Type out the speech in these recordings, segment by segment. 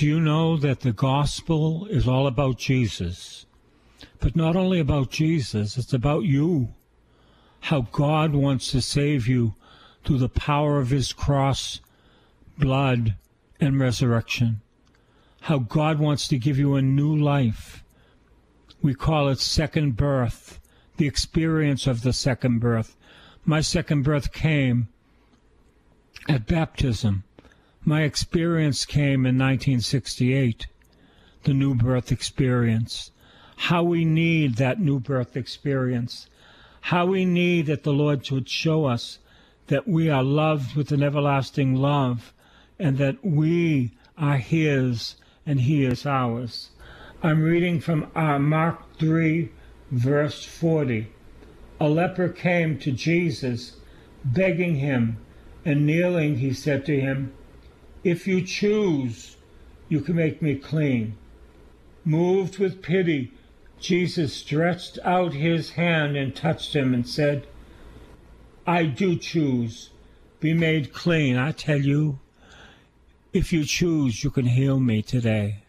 Do you know that the gospel is all about Jesus? But not only about Jesus, it's about you. How God wants to save you through the power of his cross, blood, and resurrection. How God wants to give you a new life. We call it second birth, the experience of the second birth. My second birth came at baptism. My experience came in 1968, the new birth experience. How we need that new birth experience. How we need that the Lord would show us that we are loved with an everlasting love and that we are His and He is ours. I'm reading from uh, Mark 3, verse 40. A leper came to Jesus, begging him and kneeling, he said to him, If you choose, you can make me clean. Moved with pity, Jesus stretched out his hand and touched him and said, I do choose. Be made clean. I tell you, if you choose, you can heal me today.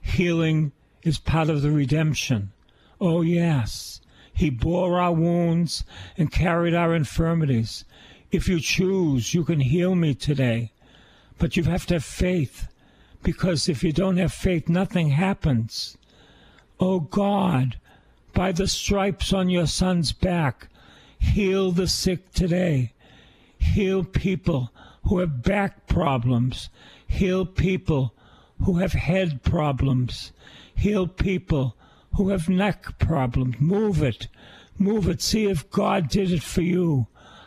Healing is part of the redemption. Oh, yes. He bore our wounds and carried our infirmities. If you choose, you can heal me today. But you have to have faith, because if you don't have faith, nothing happens. Oh God, by the stripes on your son's back, heal the sick today. Heal people who have back problems. Heal people who have head problems. Heal people who have neck problems. Move it. Move it. See if God did it for you.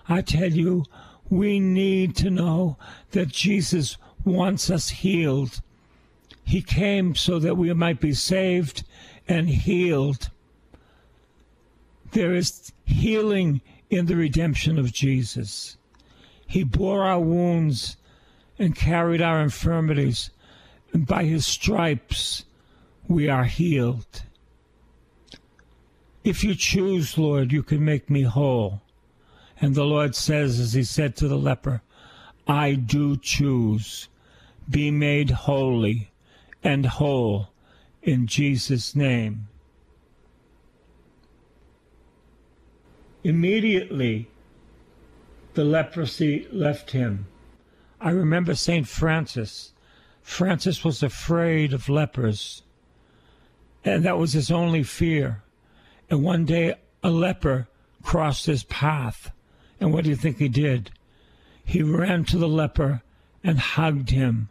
I tell you, we need to know that Jesus wants us healed. He came so that we might be saved and healed. There is healing in the redemption of Jesus. He bore our wounds and carried our infirmities, and by his stripes we are healed. If you choose, Lord, you can make me whole. And the Lord says, as he said to the leper, I do choose. Be made holy and whole in Jesus' name. Immediately, the leprosy left him. I remember St. Francis. Francis was afraid of lepers, and that was his only fear. And one day, a leper crossed his path and what do you think he did? He ran to the leper and hugged him.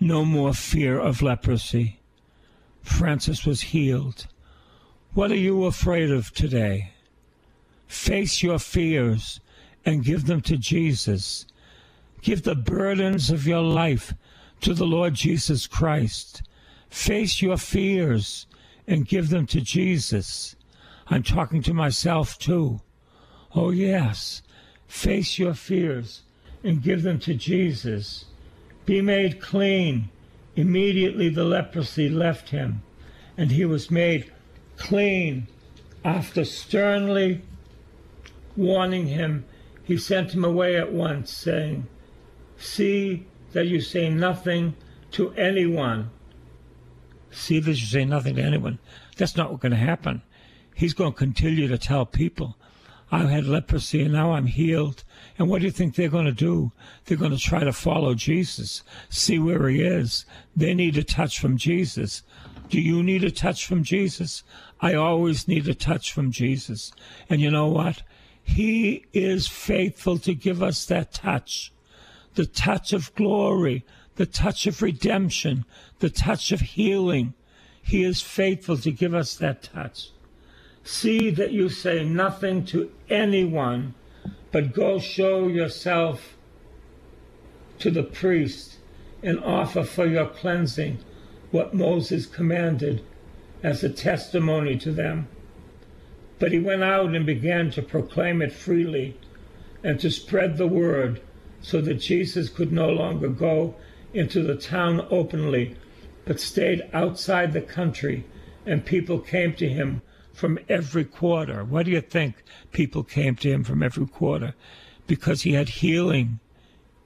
No more fear of leprosy. Francis was healed. What are you afraid of today? Face your fears and give them to Jesus. Give the burdens of your life to the Lord Jesus Christ. Face your fears and give them to Jesus. I'm talking to myself too. Oh, yes. Face your fears and give them to Jesus. Be made clean. Immediately the leprosy left him, and he was made clean. After sternly warning him, he sent him away at once, saying, See that you say nothing to anyone. See that you say nothing to anyone. That's not what's going to happen. He's going to continue to tell people I had leprosy and now I'm healed. And what do you think they're going to do? They're going to try to follow Jesus, see where he is. They need a touch from Jesus. Do you need a touch from Jesus? I always need a touch from Jesus. And you know what? He is faithful to give us that touch. The touch of glory, the touch of redemption, the touch of healing. He is faithful to give us that touch. See that you say nothing to anyone, but go show yourself to the priest and offer for your cleansing what Moses commanded as a testimony to them. But he went out and began to proclaim it freely and to spread the word so that Jesus could no longer go into the town openly, but stayed outside the country, and people came to him from every quarter. What do you think people came to him from every quarter? Because he had healing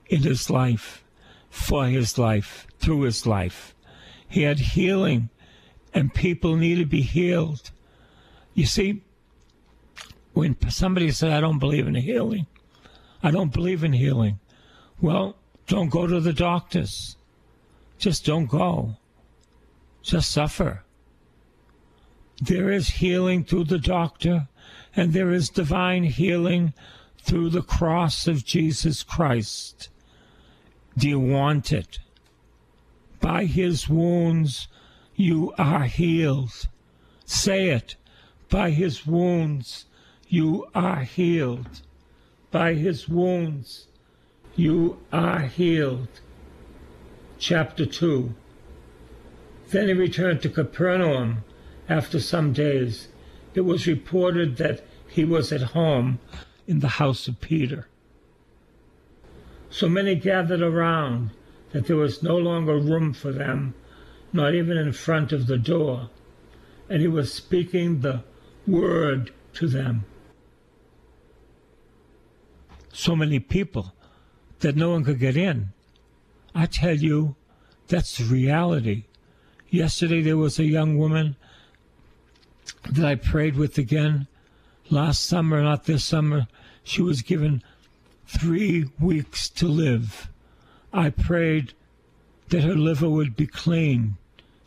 in his life, for his life, through his life. He had healing, and people needed to be healed. You see, when somebody said, I don't believe in healing, I don't believe in healing, well, don't go to the doctors. Just don't go. Just suffer. There is healing through the doctor, and there is divine healing through the cross of Jesus Christ. Do you want it? By his wounds you are healed. Say it. By his wounds you are healed. By his wounds you are healed. Chapter 2 Then he returned to Capernaum after some days. It was reported that he was at home in the house of Peter. So many gathered around that there was no longer room for them, not even in front of the door, and he was speaking the word to them. So many people that no one could get in. I tell you, that's reality. Yesterday there was a young woman that I prayed with again last summer, not this summer. She was given three weeks to live. I prayed that her liver would be clean,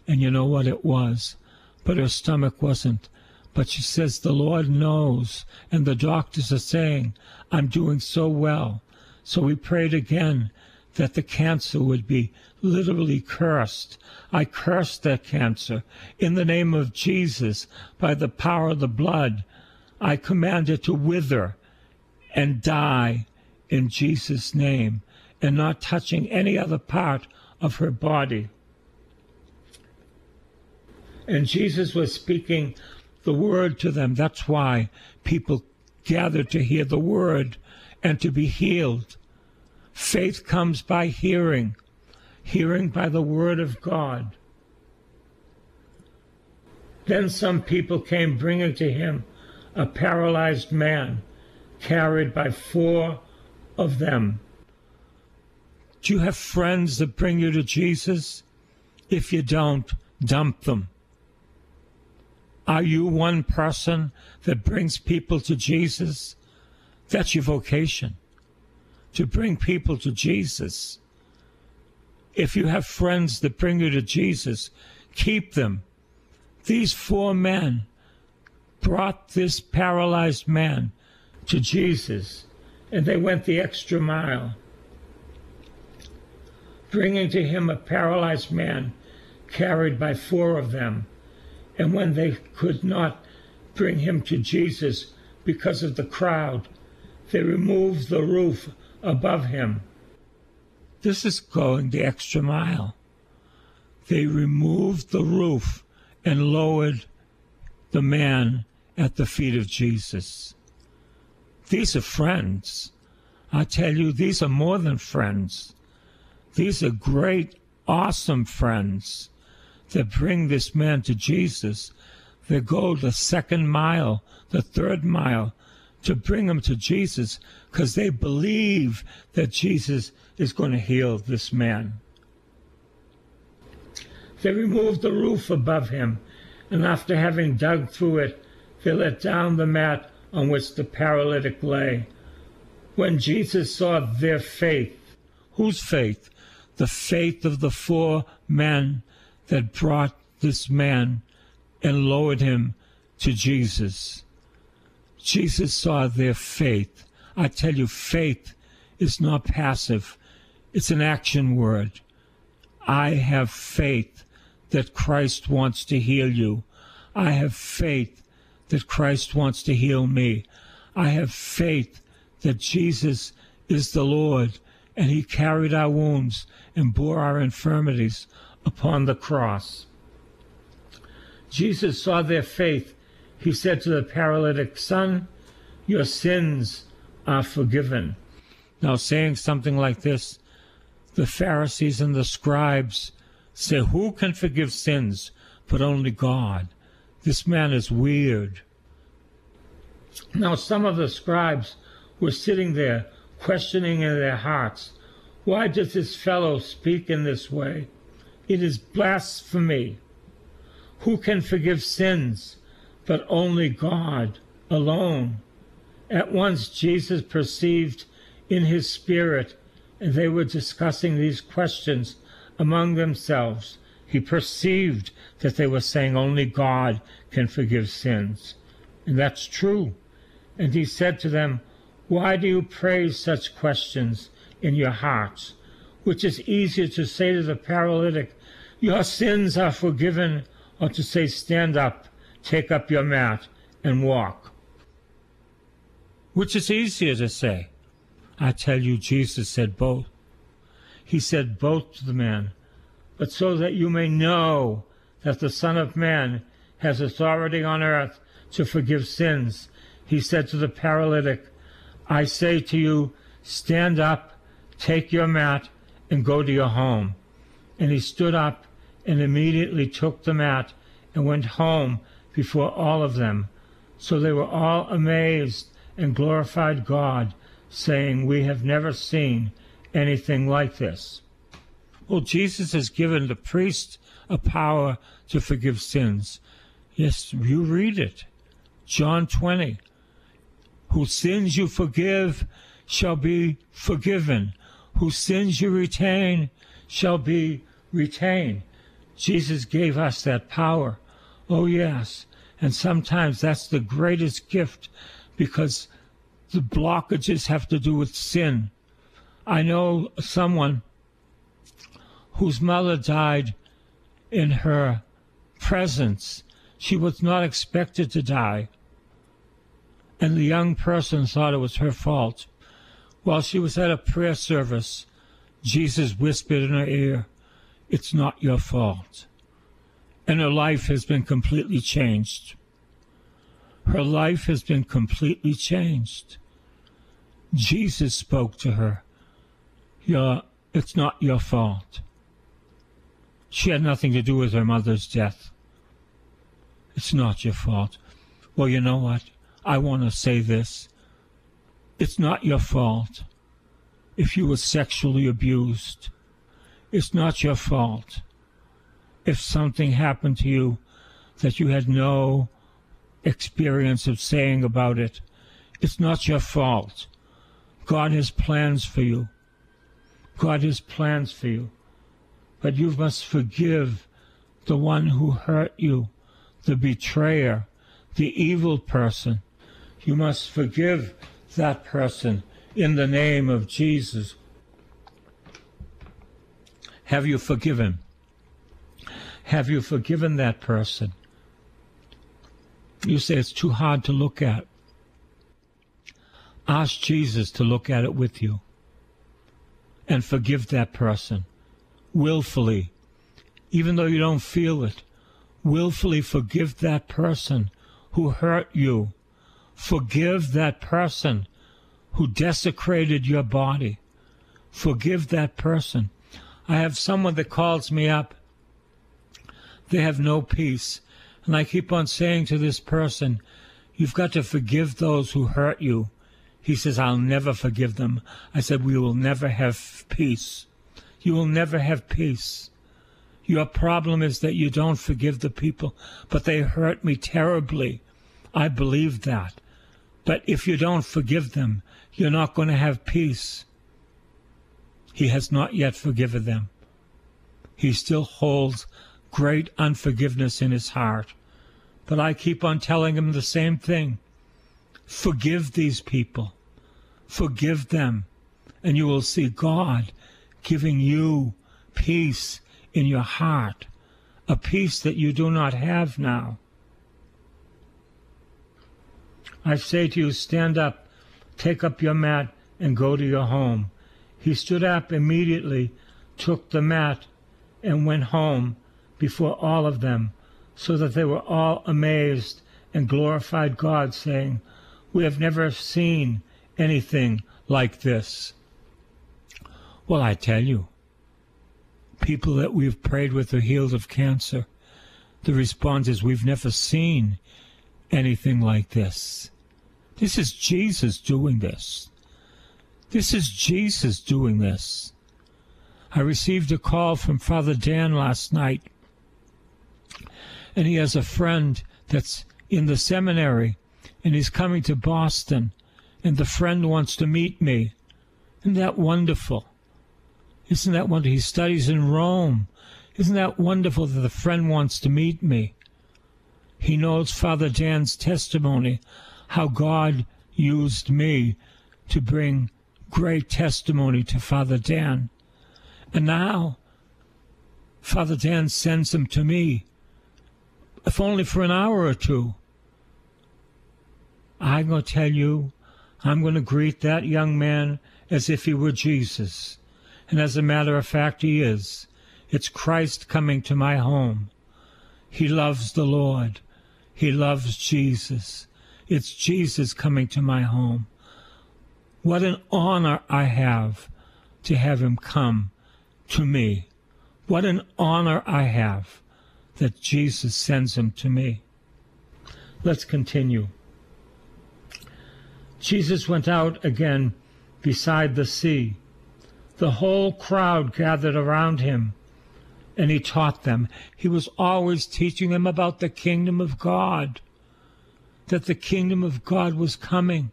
and you know what it was, but her stomach wasn't. But she says, The Lord knows, and the doctors are saying, I'm doing so well. So we prayed again that the cancer would be literally cursed. I cursed that cancer in the name of Jesus by the power of the blood. I command it to wither and die in Jesus' name and not touching any other part of her body. And Jesus was speaking the word to them. That's why people gathered to hear the word and to be healed. Faith comes by hearing, hearing by the word of God. Then some people came bringing to him a paralyzed man, carried by four of them. Do you have friends that bring you to Jesus? If you don't, dump them. Are you one person that brings people to Jesus? That's your vocation, to bring people to Jesus. If you have friends that bring you to Jesus, keep them. These four men brought this paralyzed man to Jesus, and they went the extra mile, bringing to him a paralyzed man carried by four of them. And when they could not bring him to Jesus because of the crowd, they removed the roof above him. This is going the extra mile. They removed the roof and lowered the man at the feet of Jesus. These are friends. I tell you, these are more than friends. These are great, awesome friends that bring this man to Jesus. They go the second mile, the third mile to bring him to Jesus because they believe that Jesus is going to heal this man. They removed the roof above him, and after having dug through it, they let down the mat on which the paralytic lay. When Jesus saw their faith, whose faith? The faith of the four men that brought this man and lowered him to Jesus. Jesus saw their faith. I tell you, faith is not passive, it's an action word. I have faith that Christ wants to heal you. I have faith that Christ wants to heal me. I have faith that Jesus is the Lord and he carried our wounds and bore our infirmities upon the cross. Jesus saw their faith. He said to the paralytic, Son, your sins are forgiven. Now, saying something like this, the Pharisees and the scribes say, Who can forgive sins but only God? This man is weird. Now, some of the scribes were sitting there, questioning in their hearts, Why does this fellow speak in this way? It is blasphemy. Who can forgive sins but only God alone? At once Jesus perceived in his spirit, and they were discussing these questions among themselves. He perceived that they were saying only God can forgive sins. And that's true. And he said to them, Why do you praise such questions in your hearts? Which is easier to say to the paralytic, Your sins are forgiven, or to say, Stand up, take up your mat, and walk. Which is easier to say? I tell you, Jesus said both. He said both to the man, but so that you may know that the Son of Man has authority on earth to forgive sins. He said to the paralytic, I say to you, stand up, take your mat, and go to your home. And he stood up and immediately took the mat and went home before all of them. So they were all amazed and glorified God, saying, We have never seen anything like this. Well, Jesus has given the priest a power to forgive sins. Yes, you read it. John 20. Whose sins you forgive shall be forgiven. Whose sins you retain shall be retained. Jesus gave us that power. Oh, yes. And sometimes that's the greatest gift because the blockages have to do with sin. I know someone whose mother died in her presence. She was not expected to die. And the young person thought it was her fault. While she was at a prayer service, Jesus whispered in her ear, It's not your fault. And her life has been completely changed. Her life has been completely changed. Jesus spoke to her. Your, it's not your fault. She had nothing to do with her mother's death. It's not your fault. Well, you know what? I want to say this. It's not your fault if you were sexually abused. It's not your fault if something happened to you that you had no experience of saying about it. It's not your fault. God has plans for you. God has plans for you but you must forgive the one who hurt you, the betrayer, the evil person. You must forgive that person in the name of Jesus. Have you forgiven? Have you forgiven that person? You say it's too hard to look at. Ask Jesus to look at it with you and forgive that person willfully, even though you don't feel it, willfully forgive that person who hurt you. Forgive that person who desecrated your body. Forgive that person. I have someone that calls me up. They have no peace. And I keep on saying to this person, You've got to forgive those who hurt you. He says, I'll never forgive them. I said, We will never have peace you will never have peace. Your problem is that you don't forgive the people, but they hurt me terribly. I believe that. But if you don't forgive them, you're not going to have peace. He has not yet forgiven them. He still holds great unforgiveness in his heart. But I keep on telling him the same thing. Forgive these people. Forgive them. And you will see God giving you peace in your heart, a peace that you do not have now. I say to you, stand up, take up your mat, and go to your home. He stood up immediately, took the mat, and went home before all of them, so that they were all amazed and glorified God, saying, We have never seen anything like this. Well, I tell you, people that we've prayed with are healed of cancer. The response is, We've never seen anything like this. This is Jesus doing this. This is Jesus doing this. I received a call from Father Dan last night, and he has a friend that's in the seminary, and he's coming to Boston, and the friend wants to meet me. Isn't that wonderful? Isn't that wonderful? He studies in Rome. Isn't that wonderful that the friend wants to meet me? He knows Father Dan's testimony, how God used me to bring great testimony to Father Dan. And now, Father Dan sends him to me, if only for an hour or two. I'm going to tell you, I'm going to greet that young man as if he were Jesus. And as a matter of fact, he is. It's Christ coming to my home. He loves the Lord. He loves Jesus. It's Jesus coming to my home. What an honor I have to have him come to me. What an honor I have that Jesus sends him to me. Let's continue. Jesus went out again beside the sea. The whole crowd gathered around him, and he taught them. He was always teaching them about the kingdom of God, that the kingdom of God was coming,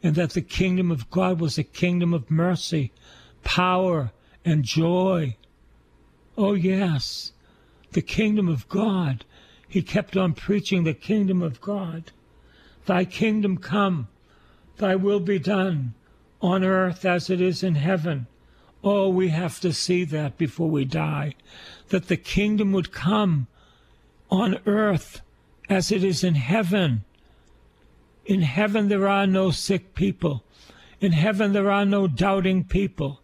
and that the kingdom of God was a kingdom of mercy, power, and joy. Oh, yes, the kingdom of God. He kept on preaching the kingdom of God. Thy kingdom come, thy will be done on earth as it is in heaven. Oh, we have to see that before we die, that the kingdom would come on earth as it is in heaven. In heaven, there are no sick people. In heaven, there are no doubting people.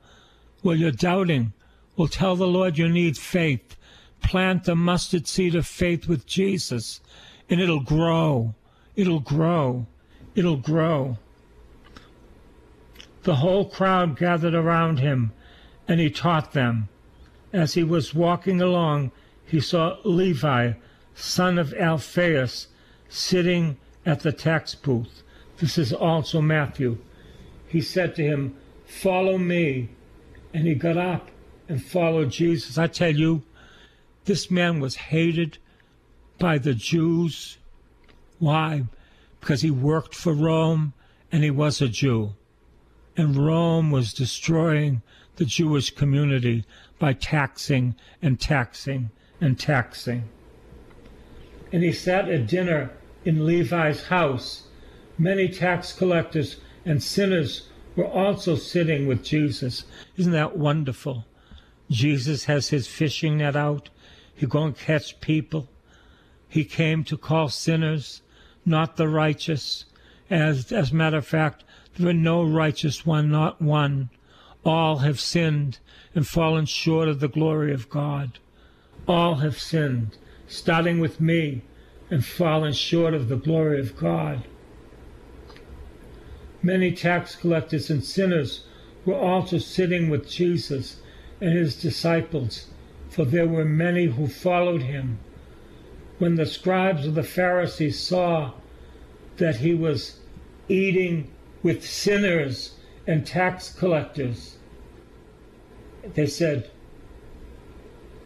Well, you're doubting. Well, tell the Lord you need faith. Plant the mustard seed of faith with Jesus, and it'll grow. It'll grow. It'll grow. The whole crowd gathered around him, and he taught them. As he was walking along, he saw Levi, son of Alphaeus, sitting at the tax booth. This is also Matthew. He said to him, Follow me and he got up and followed Jesus. I tell you, this man was hated by the Jews. Why? Because he worked for Rome and he was a Jew. And Rome was destroying the Jewish community by taxing and taxing and taxing. And he sat at dinner in Levi's house. Many tax collectors and sinners were also sitting with Jesus. Isn't that wonderful? Jesus has his fishing net out. He to catch people. He came to call sinners, not the righteous. As, as a matter of fact, there are no righteous one, not one. All have sinned and fallen short of the glory of God. All have sinned, starting with me, and fallen short of the glory of God. Many tax collectors and sinners were also sitting with Jesus and his disciples, for there were many who followed him. When the scribes of the Pharisees saw that he was eating with sinners and tax collectors, they said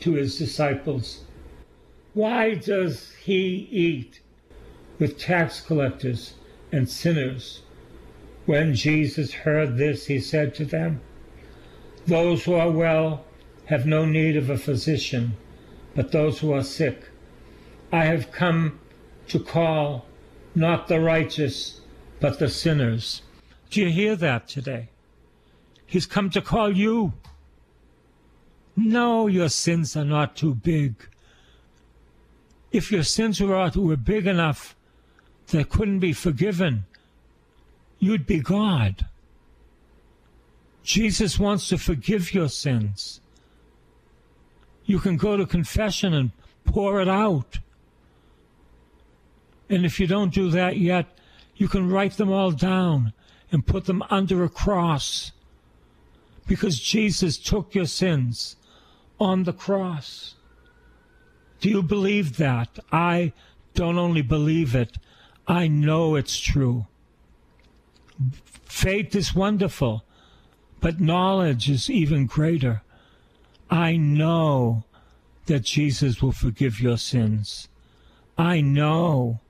to his disciples, Why does he eat with tax collectors and sinners? When Jesus heard this, he said to them, Those who are well have no need of a physician, but those who are sick. I have come to call not the righteous, but the sinners. Do you hear that today? He's come to call you. No, your sins are not too big. If your sins were, were big enough, they couldn't be forgiven you'd be God. Jesus wants to forgive your sins. You can go to confession and pour it out. And if you don't do that yet, you can write them all down and put them under a cross. Because Jesus took your sins on the cross. Do you believe that? I don't only believe it, I know it's true. Faith is wonderful, but knowledge is even greater. I know that Jesus will forgive your sins. I know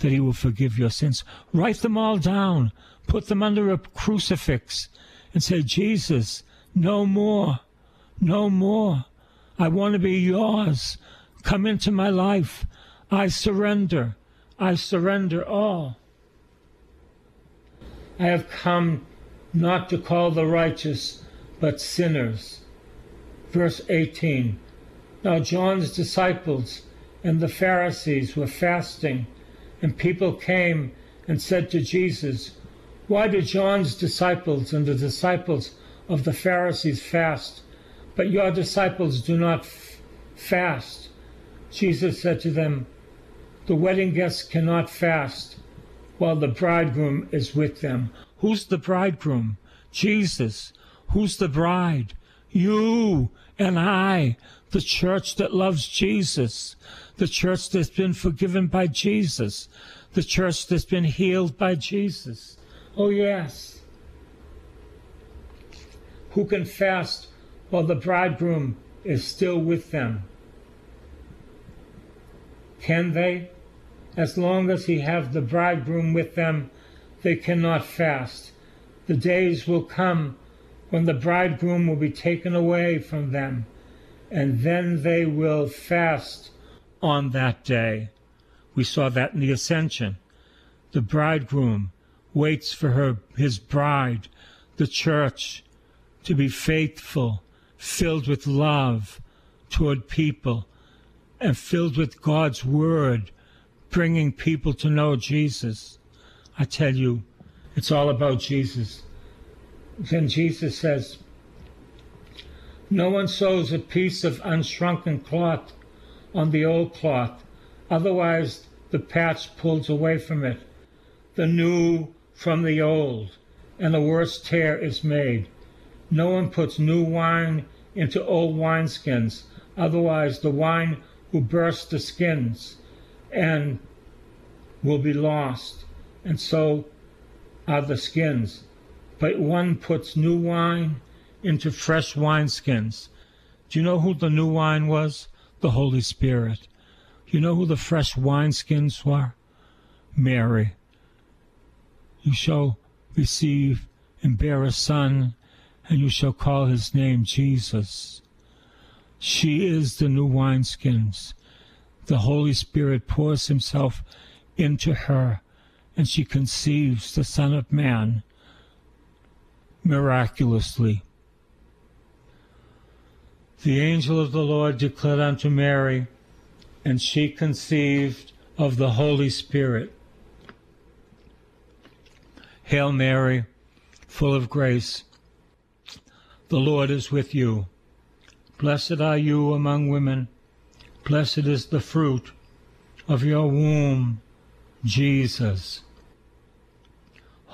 that he will forgive your sins. Write them all down. Put them under a crucifix and say, Jesus, no more. No more. I want to be yours. Come into my life. I surrender. I surrender all. I have come not to call the righteous, but sinners. Verse 18. Now John's disciples and the Pharisees were fasting and people came and said to Jesus, Why do John's disciples and the disciples of the Pharisees fast, but your disciples do not fast? Jesus said to them, The wedding guests cannot fast while the bridegroom is with them. Who's the bridegroom? Jesus. Who's the bride? You and I, the church that loves Jesus the church that's been forgiven by Jesus, the church that's been healed by Jesus. Oh, yes. Who can fast while the bridegroom is still with them? Can they? As long as he have the bridegroom with them, they cannot fast. The days will come when the bridegroom will be taken away from them, and then they will fast on that day. We saw that in the ascension. The bridegroom waits for her, his bride, the church, to be faithful, filled with love toward people, and filled with God's word, bringing people to know Jesus. I tell you, it's all about Jesus. Then Jesus says, No one sews a piece of unshrunken cloth on the old cloth, otherwise the patch pulls away from it, the new from the old, and a worse tear is made. No one puts new wine into old wineskins, otherwise the wine will burst the skins and will be lost, and so are the skins. But one puts new wine into fresh wineskins. Do you know who the new wine was? the Holy Spirit. You know who the fresh wineskins were? Mary. You shall receive and bear a son, and you shall call his name Jesus. She is the new wineskins. The Holy Spirit pours himself into her, and she conceives the Son of Man miraculously. The angel of the Lord declared unto Mary, and she conceived of the Holy Spirit. Hail Mary, full of grace, the Lord is with you. Blessed are you among women, blessed is the fruit of your womb, Jesus.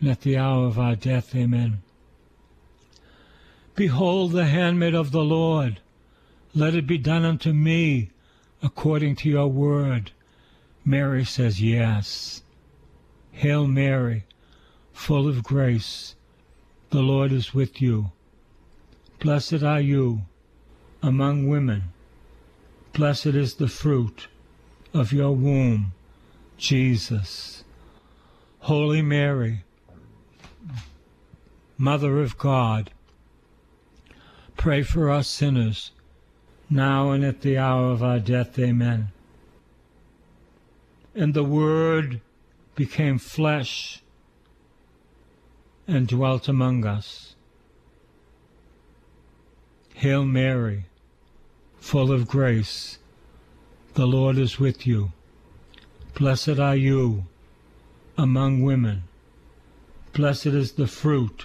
and at the hour of our death. Amen. Behold the handmaid of the Lord let it be done unto me according to your word. Mary says, Yes. Hail Mary, full of grace, the Lord is with you. Blessed are you among women. Blessed is the fruit of your womb, Jesus. Holy Mary, Mother of God, pray for us sinners now and at the hour of our death. Amen. And the Word became flesh and dwelt among us. Hail Mary, full of grace, the Lord is with you. Blessed are you among women. Blessed is the fruit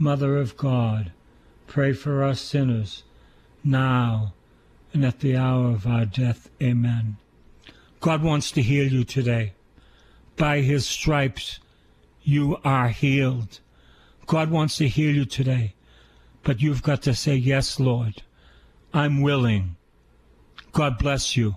Mother of God, pray for us sinners, now and at the hour of our death. Amen. God wants to heal you today. By his stripes, you are healed. God wants to heal you today. But you've got to say, Yes, Lord, I'm willing. God bless you.